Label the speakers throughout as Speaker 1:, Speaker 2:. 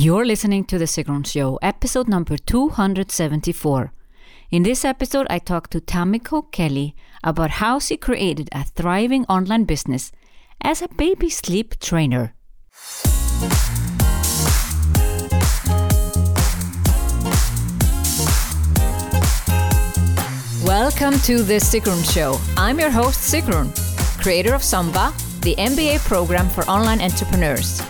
Speaker 1: You're listening to The Sigrun Show, episode number 274. In this episode, I talked to Tamiko Kelly about how she created a thriving online business as a baby sleep trainer. Welcome to The Sigrun Show. I'm your host, Sigrun, creator of SUMBA, the MBA program for online entrepreneurs.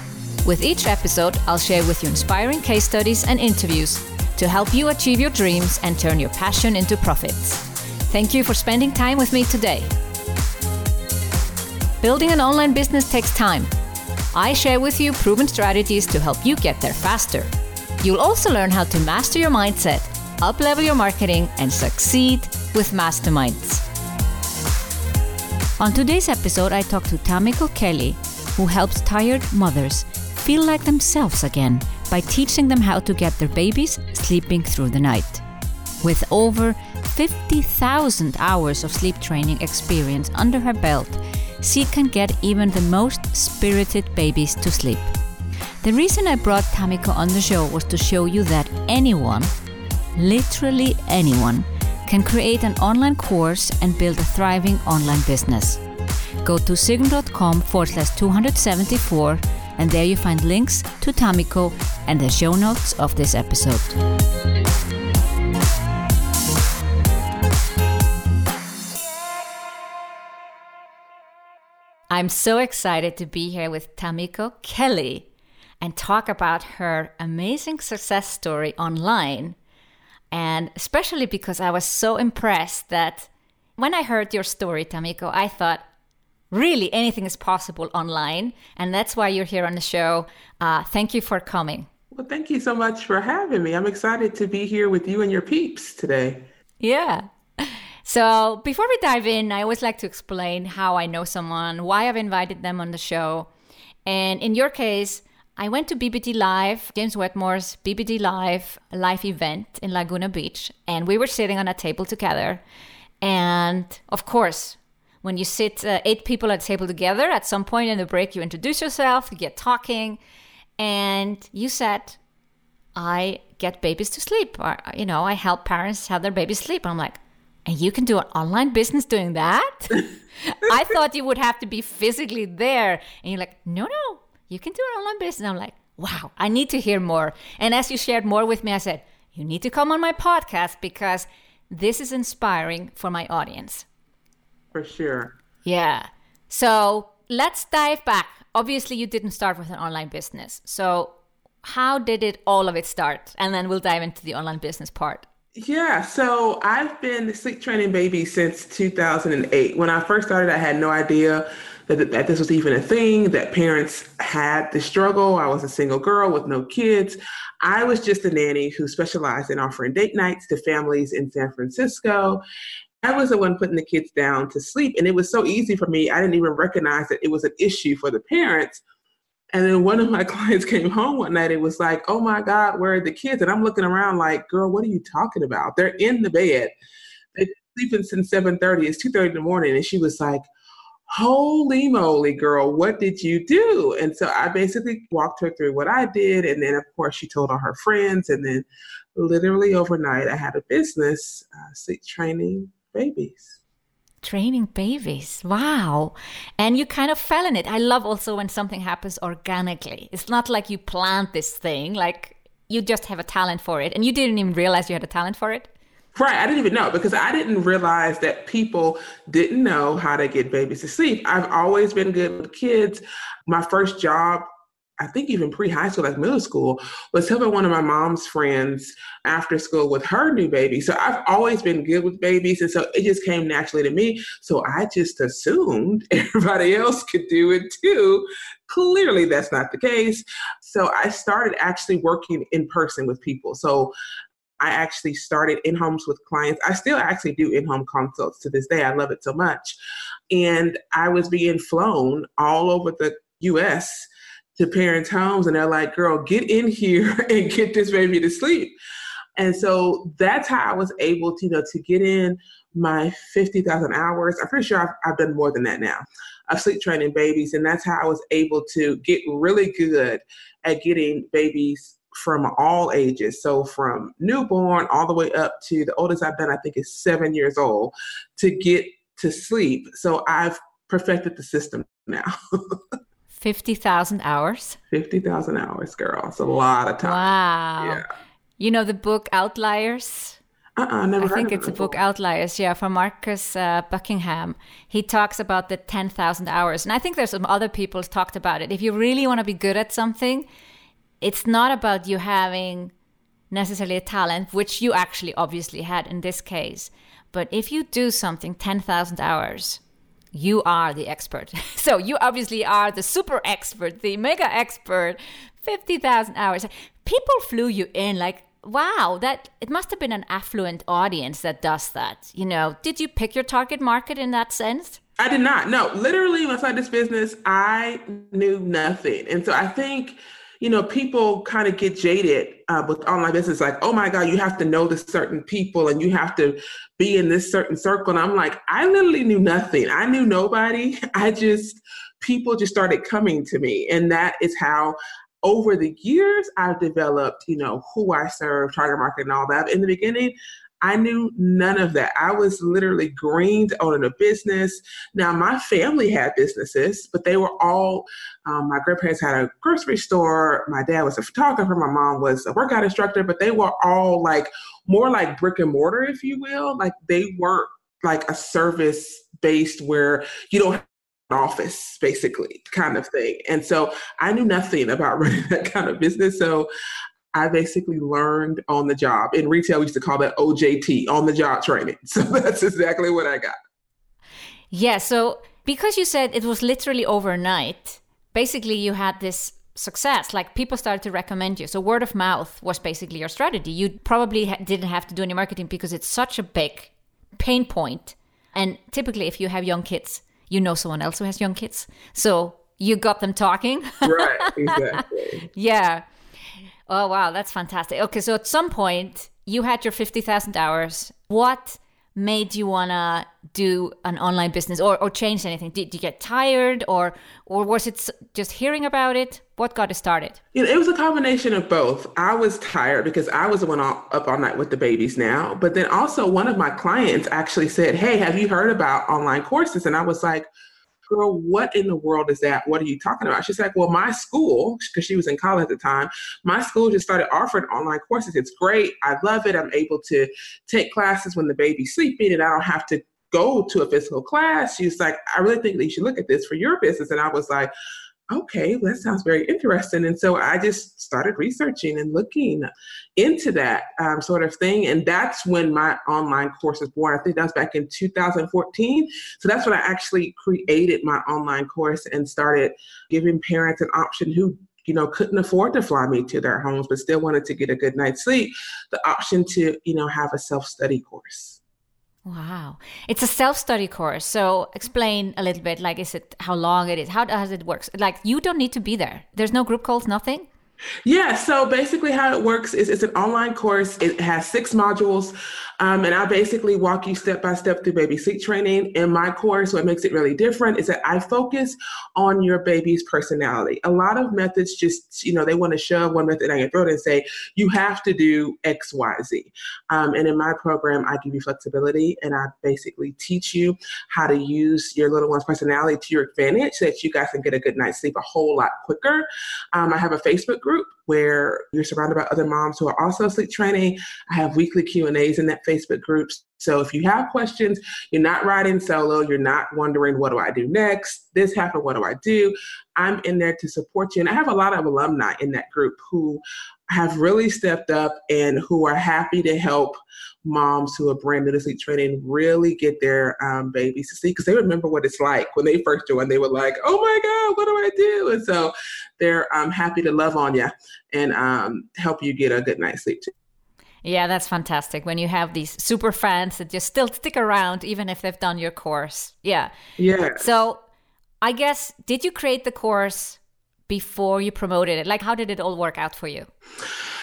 Speaker 1: With each episode, I'll share with you inspiring case studies and interviews to help you achieve your dreams and turn your passion into profits. Thank you for spending time with me today. Building an online business takes time. I share with you proven strategies to help you get there faster. You'll also learn how to master your mindset, uplevel your marketing, and succeed with masterminds. On today's episode, I talk to Tamiko Kelly, who helps tired mothers feel like themselves again by teaching them how to get their babies sleeping through the night. With over 50,000 hours of sleep training experience under her belt, she can get even the most spirited babies to sleep. The reason I brought Tamiko on the show was to show you that anyone, literally anyone, can create an online course and build a thriving online business. Go to sigrun.com forward slash 274 and there you find links to Tamiko and the show notes of this episode. I'm so excited to be here with Tamiko Kelly and talk about her amazing success story online. And especially because I was so impressed that when I heard your story, Tamiko, I thought, really anything is possible online. And that's why you're here on the show. Uh, thank you for coming.
Speaker 2: Well, thank you so much for having me. I'm excited to be here with you and your peeps today.
Speaker 1: Yeah. So before we dive in, I always like to explain how I know someone, why I've invited them on the show. And in your case, I went to BBD Live, James Wedmore's BBD Live live event in Laguna Beach, and we were sitting on a table together. And of course, when you sit uh, eight people at a table together, at some point in the break, you introduce yourself, you get talking, and you said, I get babies to sleep. Or, you know, I help parents have their babies sleep. And I'm like, and you can do an online business doing that? I thought you would have to be physically there. And you're like, no, no, you can do an online business. And I'm like, wow, I need to hear more. And as you shared more with me, I said, you need to come on my podcast because this is inspiring for my audience
Speaker 2: for sure.
Speaker 1: Yeah. So let's dive back. Obviously, you didn't start with an online business. So, how did it all of it start? And then we'll dive into the online business part.
Speaker 2: Yeah, so I've been the sleep training baby since 2008. When I first started, I had no idea that, that this was even a thing, that parents had the struggle. I was a single girl with no kids. I was just a nanny who specialized in offering date nights to families in San Francisco. I was the one putting the kids down to sleep. And it was so easy for me. I didn't even recognize that it was an issue for the parents. And then one of my clients came home one night and was like, Oh my God, where are the kids? And I'm looking around like, girl, what are you talking about? They're in the bed. They're sleeping since 7:30. It's 2:30 in the morning. And she was like, Holy moly, girl, what did you do? And so I basically walked her through what I did. And then, of course, she told all her friends. And then, literally overnight, I had a business, uh, sleep training babies.
Speaker 1: Training babies. Wow. And you kind of fell in it. I love also when something happens organically. It's not like you plant this thing, like you just have a talent for it and you didn't even realize you had a talent for it.
Speaker 2: Right. I didn't even know because I didn't realize that people didn't know how to get babies to sleep. I've always been good with kids. My first job I think even pre high school, like middle school, was helping one of my mom's friends after school with her new baby. So I've always been good with babies. And so it just came naturally to me. So I just assumed everybody else could do it too. Clearly, that's not the case. So I started actually working in person with people. So I actually started in homes with clients. I still actually do in home consults to this day. I love it so much. And I was being flown all over the US to parents' homes and they're like, girl, get in here and get this baby to sleep. And so that's how I was able to, you know, to get in my 50,000 hours. I'm pretty sure I've, I've done more than that now of sleep training babies. And that's how I was able to get really good at getting babies from all ages. So from newborn all the way up to the oldest I've been, I think is seven years old to get to sleep. So I've perfected the system now.
Speaker 1: 50,000 hours?
Speaker 2: 50,000 hours, girl. It's a lot of time.
Speaker 1: Wow. Yeah. You know the book Outliers?
Speaker 2: Uh-uh, never I
Speaker 1: think it's a book Outliers, yeah, from Marcus uh, Buckingham. He talks about the 10,000 hours. And I think there's some other people talked about it. If you really want to be good at something, it's not about you having necessarily a talent, which you actually obviously had in this case. But if you do something 10,000 hours, you are the expert. so you obviously are the super expert, the mega expert, 50,000 hours. People flew you in like, wow, that it must have been an affluent audience that does that. You know, did you pick your target market in that sense?
Speaker 2: I did not. No, literally, when I started this business, I knew nothing. And so I think you know, people kind of get jaded uh, with online business, like, oh my God, you have to know the certain people and you have to be in this certain circle. And I'm like, I literally knew nothing. I knew nobody. I just, people just started coming to me. And that is how over the years I've developed, you know, who I serve, target market, and all that. In the beginning, I knew none of that. I was literally green to owning a business. Now, my family had businesses, but they were all, um, my grandparents had a grocery store. My dad was a photographer. My mom was a workout instructor, but they were all like more like brick and mortar, if you will. Like they weren't like a service based where you don't office basically kind of thing and so i knew nothing about running that kind of business so I basically learned on the job. In retail, we used to call that OJT, on the job training. So that's exactly what I got.
Speaker 1: Yeah. So because you said it was literally overnight, basically you had this success. Like people started to recommend you. So word of mouth was basically your strategy. You probably ha- didn't have to do any marketing because it's such a big pain point. And typically, if you have young kids, you know someone else who has young kids. So you got them talking.
Speaker 2: right. Exactly.
Speaker 1: yeah. Oh, wow. That's fantastic. Okay. So at some point, you had your 50,000 hours. What made you want to do an online business or, or change anything? Did you get tired or, or was it just hearing about it? What got it started?
Speaker 2: it was a combination of both. I was tired because I was the one up all night with the babies now. But then also, one of my clients actually said, Hey, have you heard about online courses? And I was like, girl, what in the world is that? What are you talking about? She's like, well, my school, because she was in college at the time, my school just started offering online courses. It's great. I love it. I'm able to take classes when the baby's sleeping and I don't have to go to a physical class. She's like, I really think that you should look at this for your business. And I was like, okay, well, that sounds very interesting. And so I just started researching and looking into that um, sort of thing. And that's when my online course was born. I think that was back in 2014. So that's when I actually created my online course and started giving parents an option who you know couldn't afford to fly me to their homes but still wanted to get a good night's sleep the option to you know have a self-study course
Speaker 1: Wow. It's a self-study course. So explain a little bit like is it how long it is? How does it work? Like you don't need to be there. There's no group calls, nothing?
Speaker 2: Yeah, so basically, how it works is it's an online course. It has six modules, um, and I basically walk you step by step through baby sleep training. In my course, what makes it really different is that I focus on your baby's personality. A lot of methods just, you know, they want to shove one method down your throat and say, you have to do X, Y, Z. Um, and in my program, I give you flexibility and I basically teach you how to use your little one's personality to your advantage so that you guys can get a good night's sleep a whole lot quicker. Um, I have a Facebook group group where you're surrounded by other moms who are also sleep training. I have weekly Q&As in that Facebook group. So if you have questions, you're not riding solo, you're not wondering, what do I do next? This happened, what do I do? I'm in there to support you. And I have a lot of alumni in that group who have really stepped up and who are happy to help moms who are brand new to sleep training really get their um, babies to sleep because they remember what it's like when they first joined. They were like, "Oh my God, what do I do?" And so they're um, happy to love on you and um, help you get a good night's sleep too.
Speaker 1: Yeah, that's fantastic when you have these super fans that just still stick around even if they've done your course. Yeah.
Speaker 2: Yeah.
Speaker 1: So I guess did you create the course before you promoted it? Like, how did it all work out for you?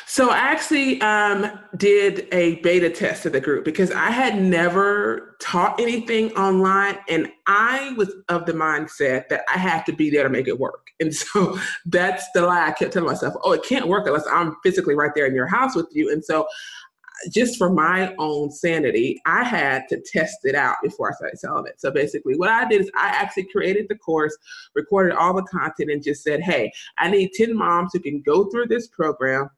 Speaker 2: So I actually um, did a beta test of the group because I had never taught anything online, and I was of the mindset that I had to be there to make it work. And so that's the lie I kept telling myself, oh, it can't work unless I'm physically right there in your house with you. And so uh, just for my own sanity, I had to test it out before I started selling it. So basically, what I did is I actually created the course, recorded all the content, and just said, hey, I need 10 moms who can go through this program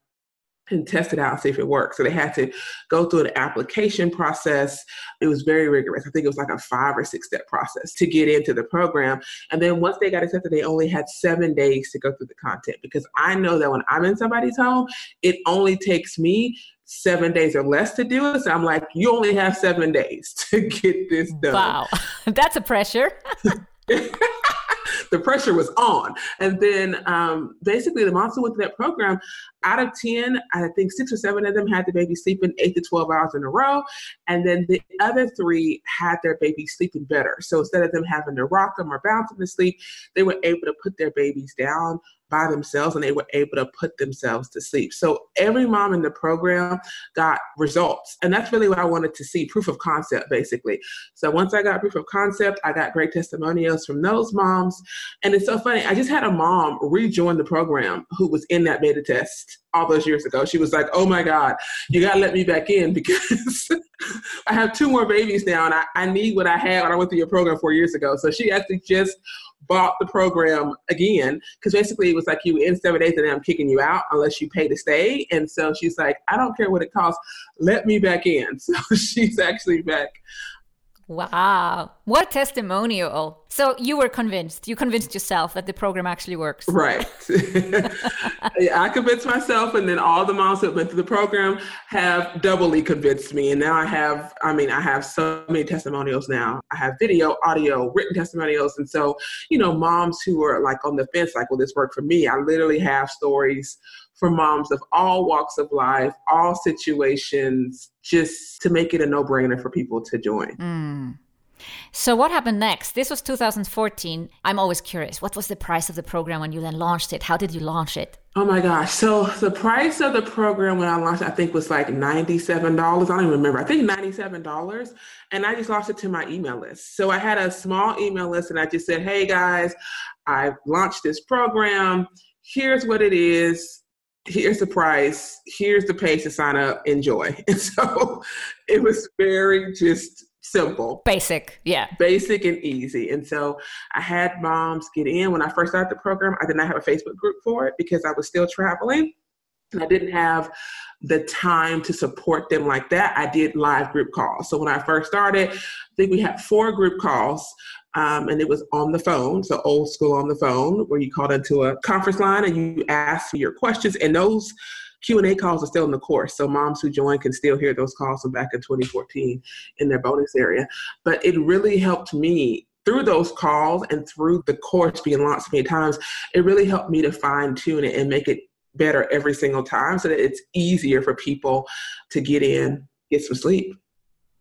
Speaker 2: and test it out and see if it works. So they had to go through an application process. It was very rigorous. I think it was like a five or six step process to get into the program. And then once they got accepted, they only had seven days to go through the content because I know that when I'm in somebody's home, it only takes me seven days or less to do it. So I'm like, you only have seven days to get this done.
Speaker 1: Wow, that's a pressure.
Speaker 2: the pressure was on. And then um, basically, the moms who went through that program, out of 10, I think six or seven of them had the baby sleeping eight to 12 hours in a row. And then the other three had their baby sleeping better. So instead of them having to rock them or bounce them to sleep, they were able to put their babies down by themselves and they were able to put themselves to sleep. So every mom in the program got results. And that's really what I wanted to see proof of concept, basically. So once I got proof of concept, I got great testimonials from those moms. And it's so funny. I just had a mom rejoin the program who was in that beta test all those years ago. She was like, oh my God, you got to let me back in because I have two more babies now and I, I need what I had when I went through your program four years ago. So she actually just bought the program again because basically it was like you in seven days and I'm kicking you out unless you pay to stay. And so she's like, I don't care what it costs, let me back in. So she's actually back
Speaker 1: Wow. What testimonial. So you were convinced. You convinced yourself that the program actually works.
Speaker 2: Right. I convinced myself, and then all the moms that went through the program have doubly convinced me. And now I have, I mean, I have so many testimonials now. I have video, audio, written testimonials. And so, you know, moms who are like on the fence, like, will this work for me? I literally have stories for moms of all walks of life, all situations, just to make it a no brainer for people to join.
Speaker 1: Mm. So, what happened next? This was 2014. I'm always curious. What was the price of the program when you then launched it? How did you launch it?
Speaker 2: Oh my gosh. So, the price of the program when I launched, I think was like $97. I don't even remember. I think $97. And I just launched it to my email list. So, I had a small email list and I just said, hey guys, I've launched this program. Here's what it is here's the price, here's the page to sign up, enjoy. And so it was very just simple.
Speaker 1: Basic, yeah.
Speaker 2: Basic and easy. And so I had moms get in. When I first started the program, I did not have a Facebook group for it because I was still traveling. And I didn't have the time to support them like that. I did live group calls. So when I first started, I think we had four group calls um, and it was on the phone, so old school on the phone, where you called into a conference line and you asked for your questions, and those Q&A calls are still in the course, so moms who join can still hear those calls from back in 2014 in their bonus area. But it really helped me through those calls and through the course being launched many times, it really helped me to fine tune it and make it better every single time so that it's easier for people to get in, get some sleep.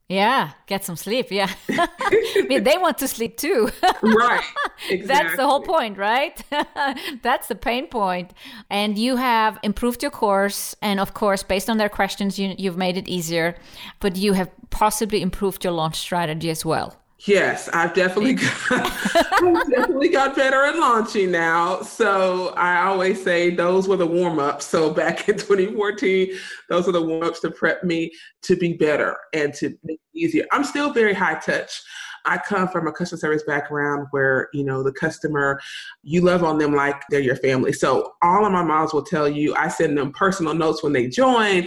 Speaker 1: Yeah, get some sleep. Yeah. I mean, they want to sleep too.
Speaker 2: right. Exactly.
Speaker 1: That's the whole point, right? That's the pain point. And you have improved your course. And of course, based on their questions, you, you've made it easier, but you have possibly improved your launch strategy as well.
Speaker 2: Yes, I've definitely got, I've definitely got better at launching now. So I always say those were the warm ups. So back in 2014, those are the warm ups to prep me to be better and to make it easier. I'm still very high touch. I come from a customer service background where, you know, the customer, you love on them like they're your family. So all of my moms will tell you, I send them personal notes when they join,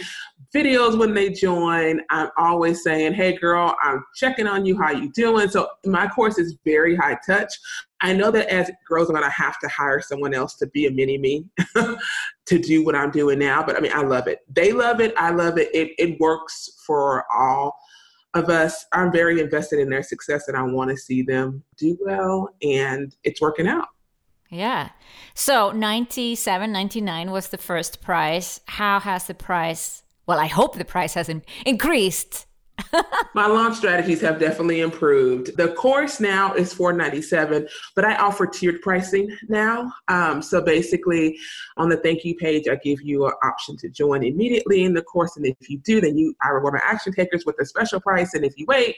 Speaker 2: videos when they join. I'm always saying, hey girl, I'm checking on you, how you doing? So my course is very high touch. I know that as it grows, I'm gonna have to hire someone else to be a mini me to do what I'm doing now. But I mean, I love it. They love it. I love it. It, it works for all of us. I'm very invested in their success and I want to see them do well. And it's working out.
Speaker 1: Yeah. So 97, 99 was the first prize. How has the price well, I hope the price hasn't increased.
Speaker 2: My launch strategies have definitely improved. The course now is 497, but I offer tiered pricing now. Um, so basically, on the thank you page, I give you an option to join immediately in the course, and if you do, then you I reward my action takers with a special price, and if you wait,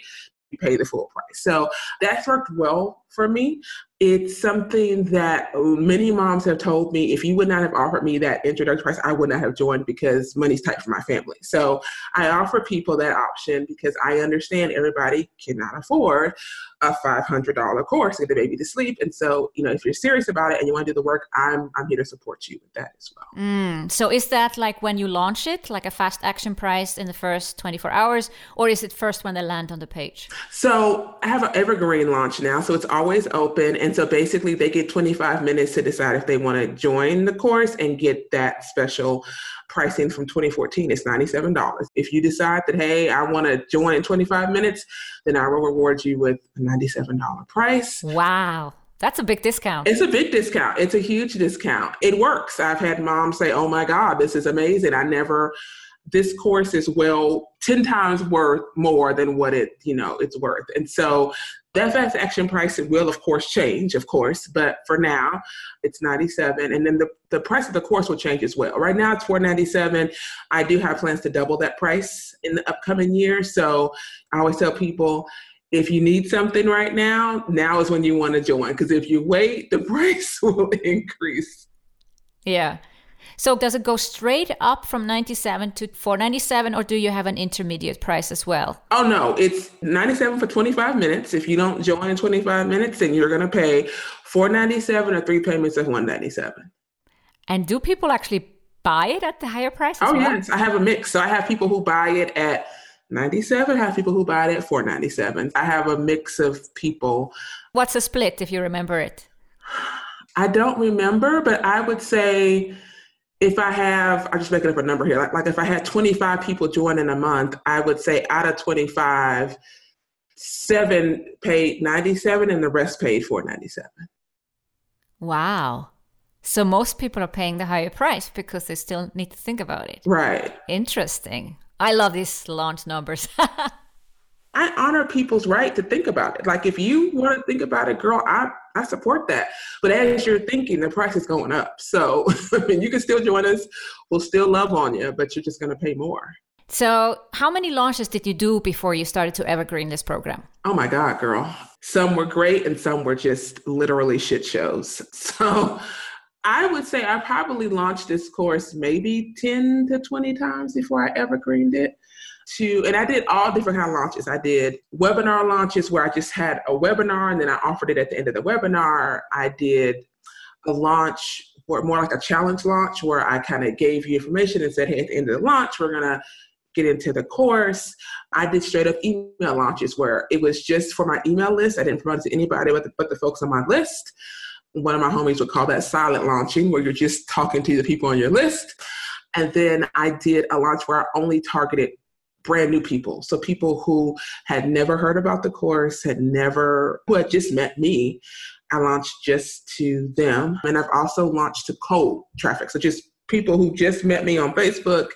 Speaker 2: you pay the full price. So that's worked well for me. It's something that many moms have told me if you would not have offered me that introductory price, I would not have joined because money's tight for my family. So I offer people that option because I understand everybody cannot afford a $500 course to get the baby to sleep. And so, you know, if you're serious about it and you want to do the work, I'm, I'm here to support you with that as well.
Speaker 1: Mm. So is that like when you launch it, like a fast action price in the first 24 hours, or is it first when they land on the page?
Speaker 2: So I have an evergreen launch now. So it's always open. And so basically they get 25 minutes to decide if they want to join the course and get that special pricing from 2014 It's $97. If you decide that, hey, I want to join in 25 minutes, then I will reward you with a $97 price.
Speaker 1: Wow. That's a big discount.
Speaker 2: It's a big discount. It's a huge discount. It works. I've had moms say, oh my God, this is amazing. I never this course is well 10 times worth more than what it you know it's worth. And so that fast action price will of course change of course but for now it's 97 and then the, the price of the course will change as well. Right now it's 497 i do have plans to double that price in the upcoming year so i always tell people if you need something right now now is when you want to join because if you wait the price will increase.
Speaker 1: Yeah so does it go straight up from 97 to 497 or do you have an intermediate price as well?
Speaker 2: Oh no, it's 97 for 25 minutes. If you don't join in 25 minutes, then you're going to pay 497 or three payments of 197.
Speaker 1: And do people actually buy it at the higher price?
Speaker 2: oh
Speaker 1: well?
Speaker 2: yes, I have a mix. So I have people who buy it at 97, I have people who buy it at 497. I have a mix of people.
Speaker 1: What's the split if you remember it?
Speaker 2: I don't remember, but I would say if I have, I'm just making up a number here, like, like if I had 25 people join in a month, I would say out of 25, seven paid 97 and the rest paid 497.
Speaker 1: Wow. So most people are paying the higher price because they still need to think about it.
Speaker 2: Right.
Speaker 1: Interesting. I love these launch numbers.
Speaker 2: I honor people's right to think about it. Like if you want to think about it, girl, I, I support that. But as you're thinking, the price is going up. So I mean you can still join us. We'll still love on you, but you're just gonna pay more.
Speaker 1: So how many launches did you do before you started to evergreen this program?
Speaker 2: Oh my God, girl. Some were great and some were just literally shit shows. So I would say I probably launched this course maybe 10 to 20 times before I evergreened it to, and I did all different kind of launches. I did webinar launches where I just had a webinar and then I offered it at the end of the webinar. I did a launch or more like a challenge launch where I kind of gave you information and said, hey, at the end of the launch, we're going to get into the course. I did straight up email launches where it was just for my email list. I didn't promote it to anybody but the, but the folks on my list. One of my homies would call that silent launching, where you're just talking to the people on your list. And then I did a launch where I only targeted brand new people. So people who had never heard about the course, had never, who had just met me. I launched just to them. And I've also launched to cold traffic. So just people who just met me on Facebook,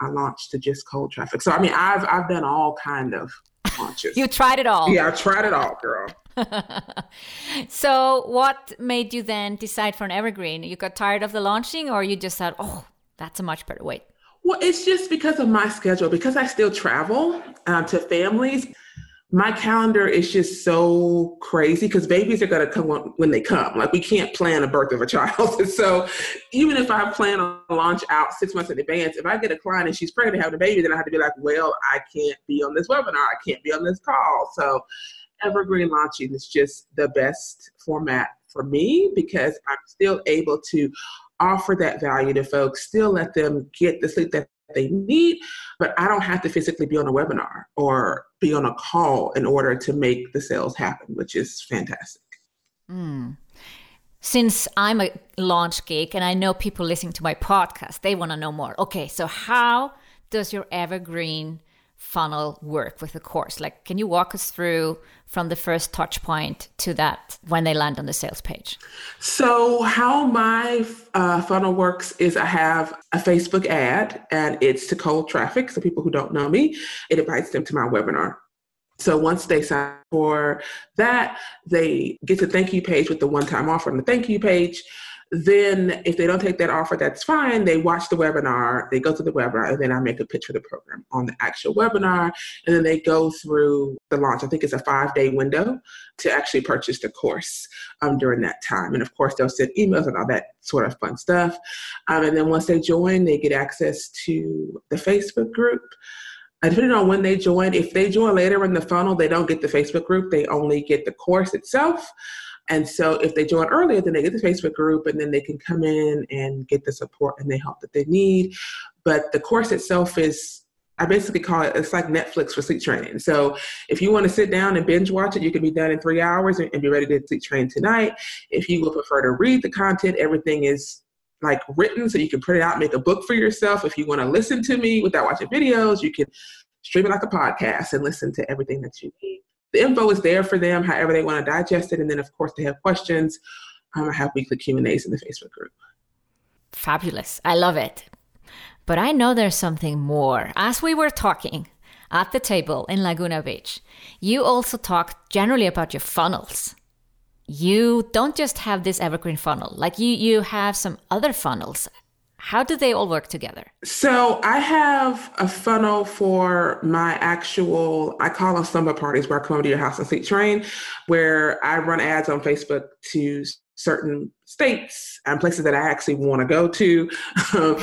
Speaker 2: I launched to just cold traffic. So I mean I've I've done all kind of launches.
Speaker 1: you tried it all.
Speaker 2: Yeah, I tried it all, girl.
Speaker 1: so what made you then decide for an evergreen? You got tired of the launching or you just thought, oh, that's a much better way?
Speaker 2: Well, it's just because of my schedule, because I still travel um, to families. My calendar is just so crazy because babies are going to come when they come. Like we can't plan a birth of a child. so even if I plan a launch out six months in advance, if I get a client and she's pregnant having a baby, then I have to be like, well, I can't be on this webinar. I can't be on this call. So evergreen launching is just the best format for me because I'm still able to offer that value to folks, still let them get the sleep that they need, but I don't have to physically be on a webinar or be on a call in order to make the sales happen, which is fantastic.
Speaker 1: Mm. Since I'm a launch geek and I know people listening to my podcast, they want to know more. Okay, so how does your evergreen funnel work with the course? Like, can you walk us through from the first touch point to that when they land on the sales page?
Speaker 2: So, how my uh, funnel works is I have a Facebook ad and it's to cold traffic. So, people who don't know me, it invites them to my webinar. So once they sign for that, they get the thank you page with the one time offer on the thank you page. Then, if they don't take that offer, that's fine. They watch the webinar, they go to the webinar, and then I make a pitch for the program on the actual webinar. And then they go through the launch. I think it's a five day window to actually purchase the course um, during that time. And of course, they'll send emails and all that sort of fun stuff. Um, and then once they join, they get access to the Facebook group. And depending on when they join, if they join later in the funnel, they don't get the Facebook group, they only get the course itself. And so if they join earlier, then they get the Facebook group and then they can come in and get the support and the help that they need. But the course itself is I basically call it it's like Netflix for sleep training. So if you want to sit down and binge watch it, you can be done in three hours and, be ready to sleep train tonight. If you would prefer to read the content, everything is like written so you can print it out, make a book for yourself. If you want to listen to me without watching videos, you can stream it like a podcast and listen to everything that you need the info is there for them, however they want to digest it. And then, of course, they have questions. Um, I have weekly Q&As in the Facebook group.
Speaker 1: Fabulous. I love it. But I know there's something more. As we were talking at the table in Laguna Beach, you also talked generally about your funnels. You don't just have this evergreen funnel, like you, you have some other funnels. How do they all work together?
Speaker 2: So I have a funnel for my actual, I call them summer parties where I come to your house and sleep train, where I run ads on Facebook to certain states and places that I actually want to go to.
Speaker 1: I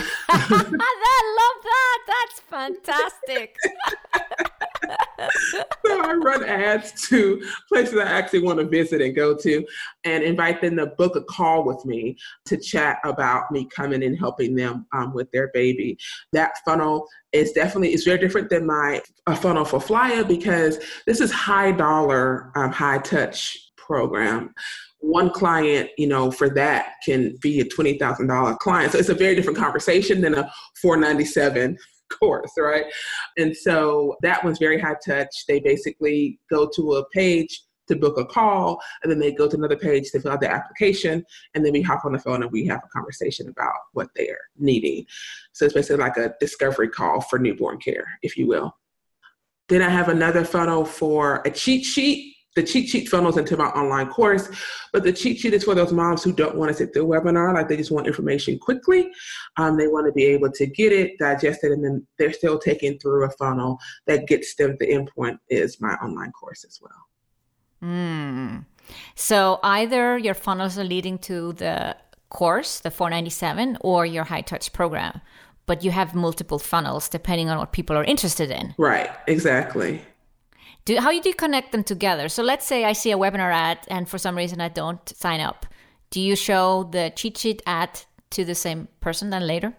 Speaker 1: love that. That's fantastic.
Speaker 2: so I run ads to places I actually want to visit and go to and invite them to book a call with me to chat about me coming and helping them um, with their baby. That funnel is definitely is very different than my funnel for Flyer because this is high dollar, um, high touch program one client, you know, for that can be a twenty thousand dollar client. So it's a very different conversation than a four ninety seven course, right? And so that one's very high touch. They basically go to a page to book a call, and then they go to another page to fill out the application, and then we hop on the phone and we have a conversation about what they're needing. So it's basically like a discovery call for newborn care, if you will. Then I have another funnel for a cheat sheet the cheat sheet funnels into my online course, but the cheat sheet is for those moms who don't want to sit through a webinar, like they just want information quickly. Um, they want to be able to get it, digest it, and then they're still taking through a funnel that gets them the endpoint is my online course as well.
Speaker 1: Mm. So either your funnels are leading to the course, the 497, or your high touch program, but you have multiple funnels depending on what people are interested in.
Speaker 2: Right, exactly.
Speaker 1: Do, how do you connect them together? So let's say I see a webinar ad and for some reason I don't sign up. Do you show the cheat sheet ad to the same person then later?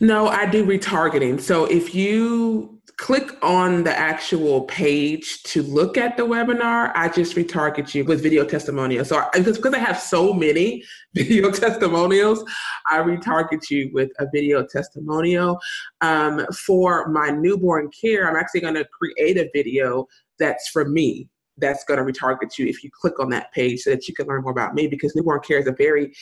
Speaker 2: No, I do retargeting. So if you click on the actual page to look at the webinar, I just retarget you with video testimonials. So I, because I have so many video testimonials, I retarget you with a video testimonial. Um, for my newborn care, I'm actually going to create a video that's for me that's going to retarget you if you click on that page so that you can learn more about me because newborn care is a very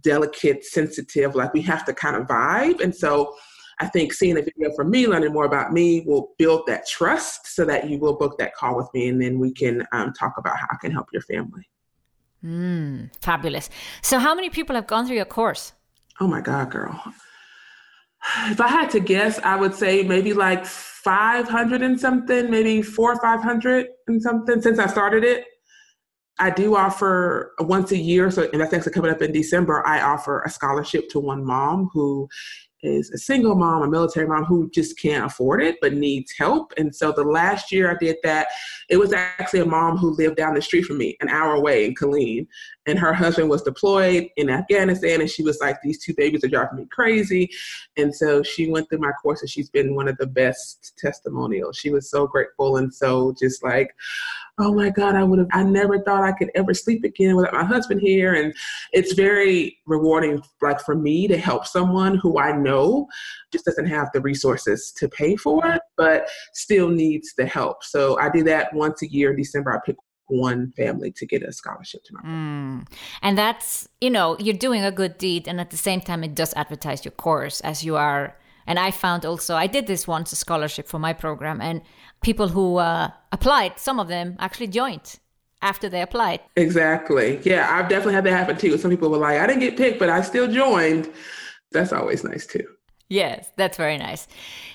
Speaker 2: delicate sensitive like we have to kind of vibe and so i think seeing a video from me learning more about me will build that trust so that you will book that call with me and then we can um, talk about how i can help your family
Speaker 1: mm, fabulous so how many people have gone through your course
Speaker 2: oh my god girl if i had to guess i would say maybe like 500 and something, maybe four or 500 and something since I started it. I do offer once a year, so and that's actually coming up in December. I offer a scholarship to one mom who is a single mom, a military mom who just can't afford it but needs help. And so the last year I did that, it was actually a mom who lived down the street from me, an hour away in Killeen. And her husband was deployed in Afghanistan, and she was like, These two babies are driving me crazy. And so she went through my course, and she's been one of the best testimonials. She was so grateful and so just like, oh my God, I would have, I never thought I could ever sleep again without my husband here. And it's very rewarding, like for me to help someone who I know just doesn't have the resources to pay for it, but still needs the help. So I do that once a year in December. I pick one family to get a scholarship to my
Speaker 1: mm. and that's you know you're doing a good deed and at the same time it does advertise your course as you are and i found also i did this once a scholarship for my program and people who uh, applied, some of them actually joined after they applied.
Speaker 2: Exactly. Yeah, I've definitely had that happen too. Some people were like, I didn't get picked, but I still joined. That's always nice too.
Speaker 1: Yes, that's very nice.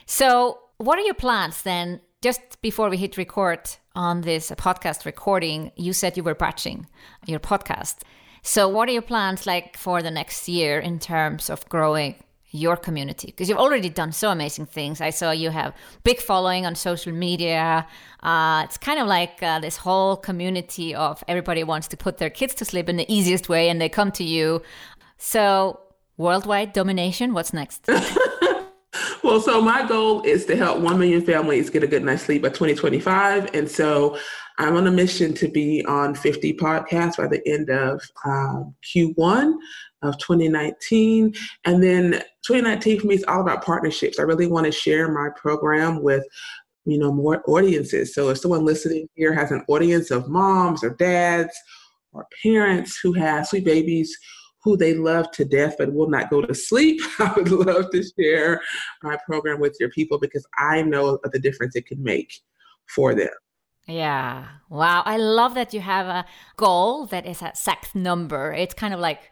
Speaker 1: So, what are your plans then? Just before we hit record on this podcast recording, you said you were batching your podcast. So, what are your plans like for the next year in terms of growing your community? Because you've already done so amazing things. I saw you have big following on social media. Uh, it's kind of like uh, this whole community of everybody wants to put their kids to sleep in the easiest way, and they come to you. So, worldwide domination. What's next?
Speaker 2: well, so my goal is to help 1 million families get a good night's sleep by 2025. And so I'm on a mission to be on 50 podcasts by the end of um, Q1 of 2019. And then 2019 for me is all about partnerships. I really want to share my program with you know more audiences. So if someone listening here has an audience of moms or dads or parents who have sweet babies who they love to death but will not go to sleep, I would love to share my program with your people because I know the difference it can make for them.
Speaker 1: Yeah. Wow. I love that you have a goal that is a exact number. It's kind of like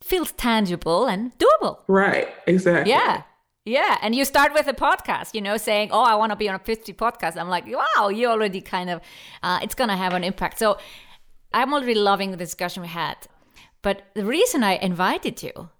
Speaker 1: feels tangible and doable.
Speaker 2: Right. Exactly.
Speaker 1: Yeah. Yeah. And you start with a podcast, you know, saying, oh, I want to be on a 50 podcast. I'm like, wow, you already kind of, uh, it's going to have an impact. So I'm already loving the discussion we had. But the reason I invited you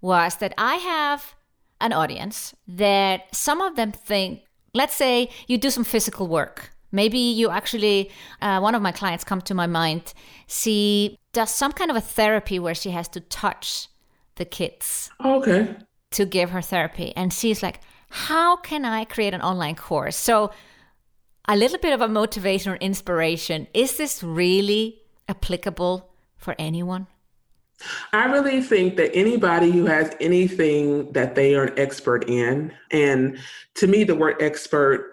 Speaker 1: was that I have an audience that some of them think, let's say you do some physical work Maybe you actually, uh, one of my clients come to my mind, she does some kind of a therapy where she has to touch the kids.
Speaker 2: Okay.
Speaker 1: To give her therapy. And she's like, how can I create an online course? So, a little bit of a motivation or inspiration. Is this really applicable for anyone?
Speaker 2: I really think that anybody who has anything that they are an expert in, and to me, the word expert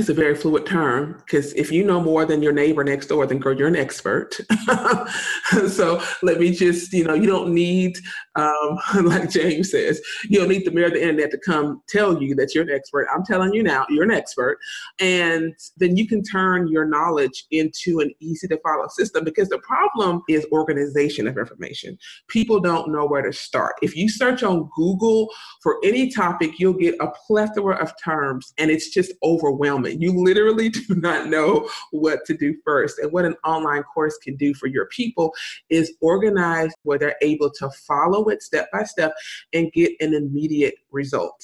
Speaker 2: it's a very fluid term because if you know more than your neighbor next door, then girl, you're an expert. so let me just, you know, you don't need, um, like James says, you don't need the mirror of the internet to come tell you that you're an expert. I'm telling you now, you're an expert. And then you can turn your knowledge into an easy to follow system because the problem is organization of information. People don't know where to start. If you search on Google for any topic, you'll get a plethora of terms and it's just overwhelming overwhelming. You literally do not know what to do first. And what an online course can do for your people is organize where they're able to follow it step by step and get an immediate result.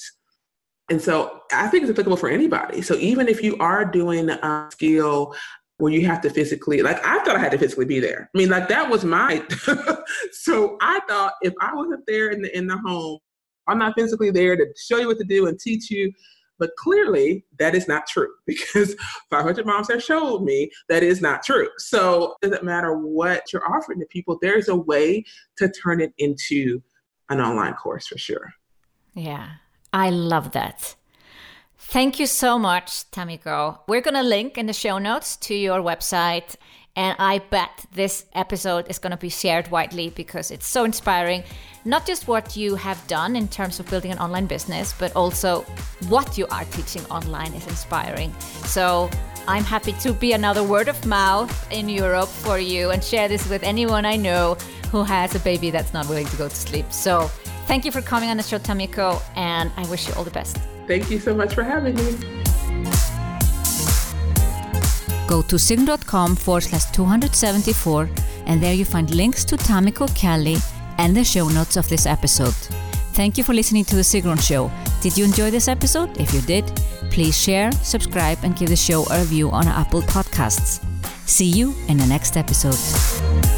Speaker 2: And so I think it's applicable for anybody. So even if you are doing a skill where you have to physically, like I thought I had to physically be there. I mean, like that was my. so I thought if I wasn't there in the in the home, I'm not physically there to show you what to do and teach you but clearly, that is not true because 500 moms have showed me that is not true. So it doesn't matter what you're offering to people, there's a way to turn it into an online course for sure.
Speaker 1: Yeah, I love that. Thank you so much, Tamiko. We're going to link in the show notes to your website and I bet this episode is going to be shared widely because it's so inspiring. Not just what you have done in terms of building an online business, but also what you are teaching online is inspiring. So I'm happy to be another word of mouth in Europe for you and share this with anyone I know who has a baby that's not willing to go to sleep. So thank you for coming on the show, Tamiko, and I wish you all the best.
Speaker 2: Thank you so much for having me.
Speaker 1: Go to sigrun.com forward slash 274 and there you find links to Tamiko Kelly and the show notes of this episode. Thank you for listening to The Sigrun Show. Did you enjoy this episode? If you did, please share, subscribe, and give the show a review on Apple Podcasts. See you in the next episode.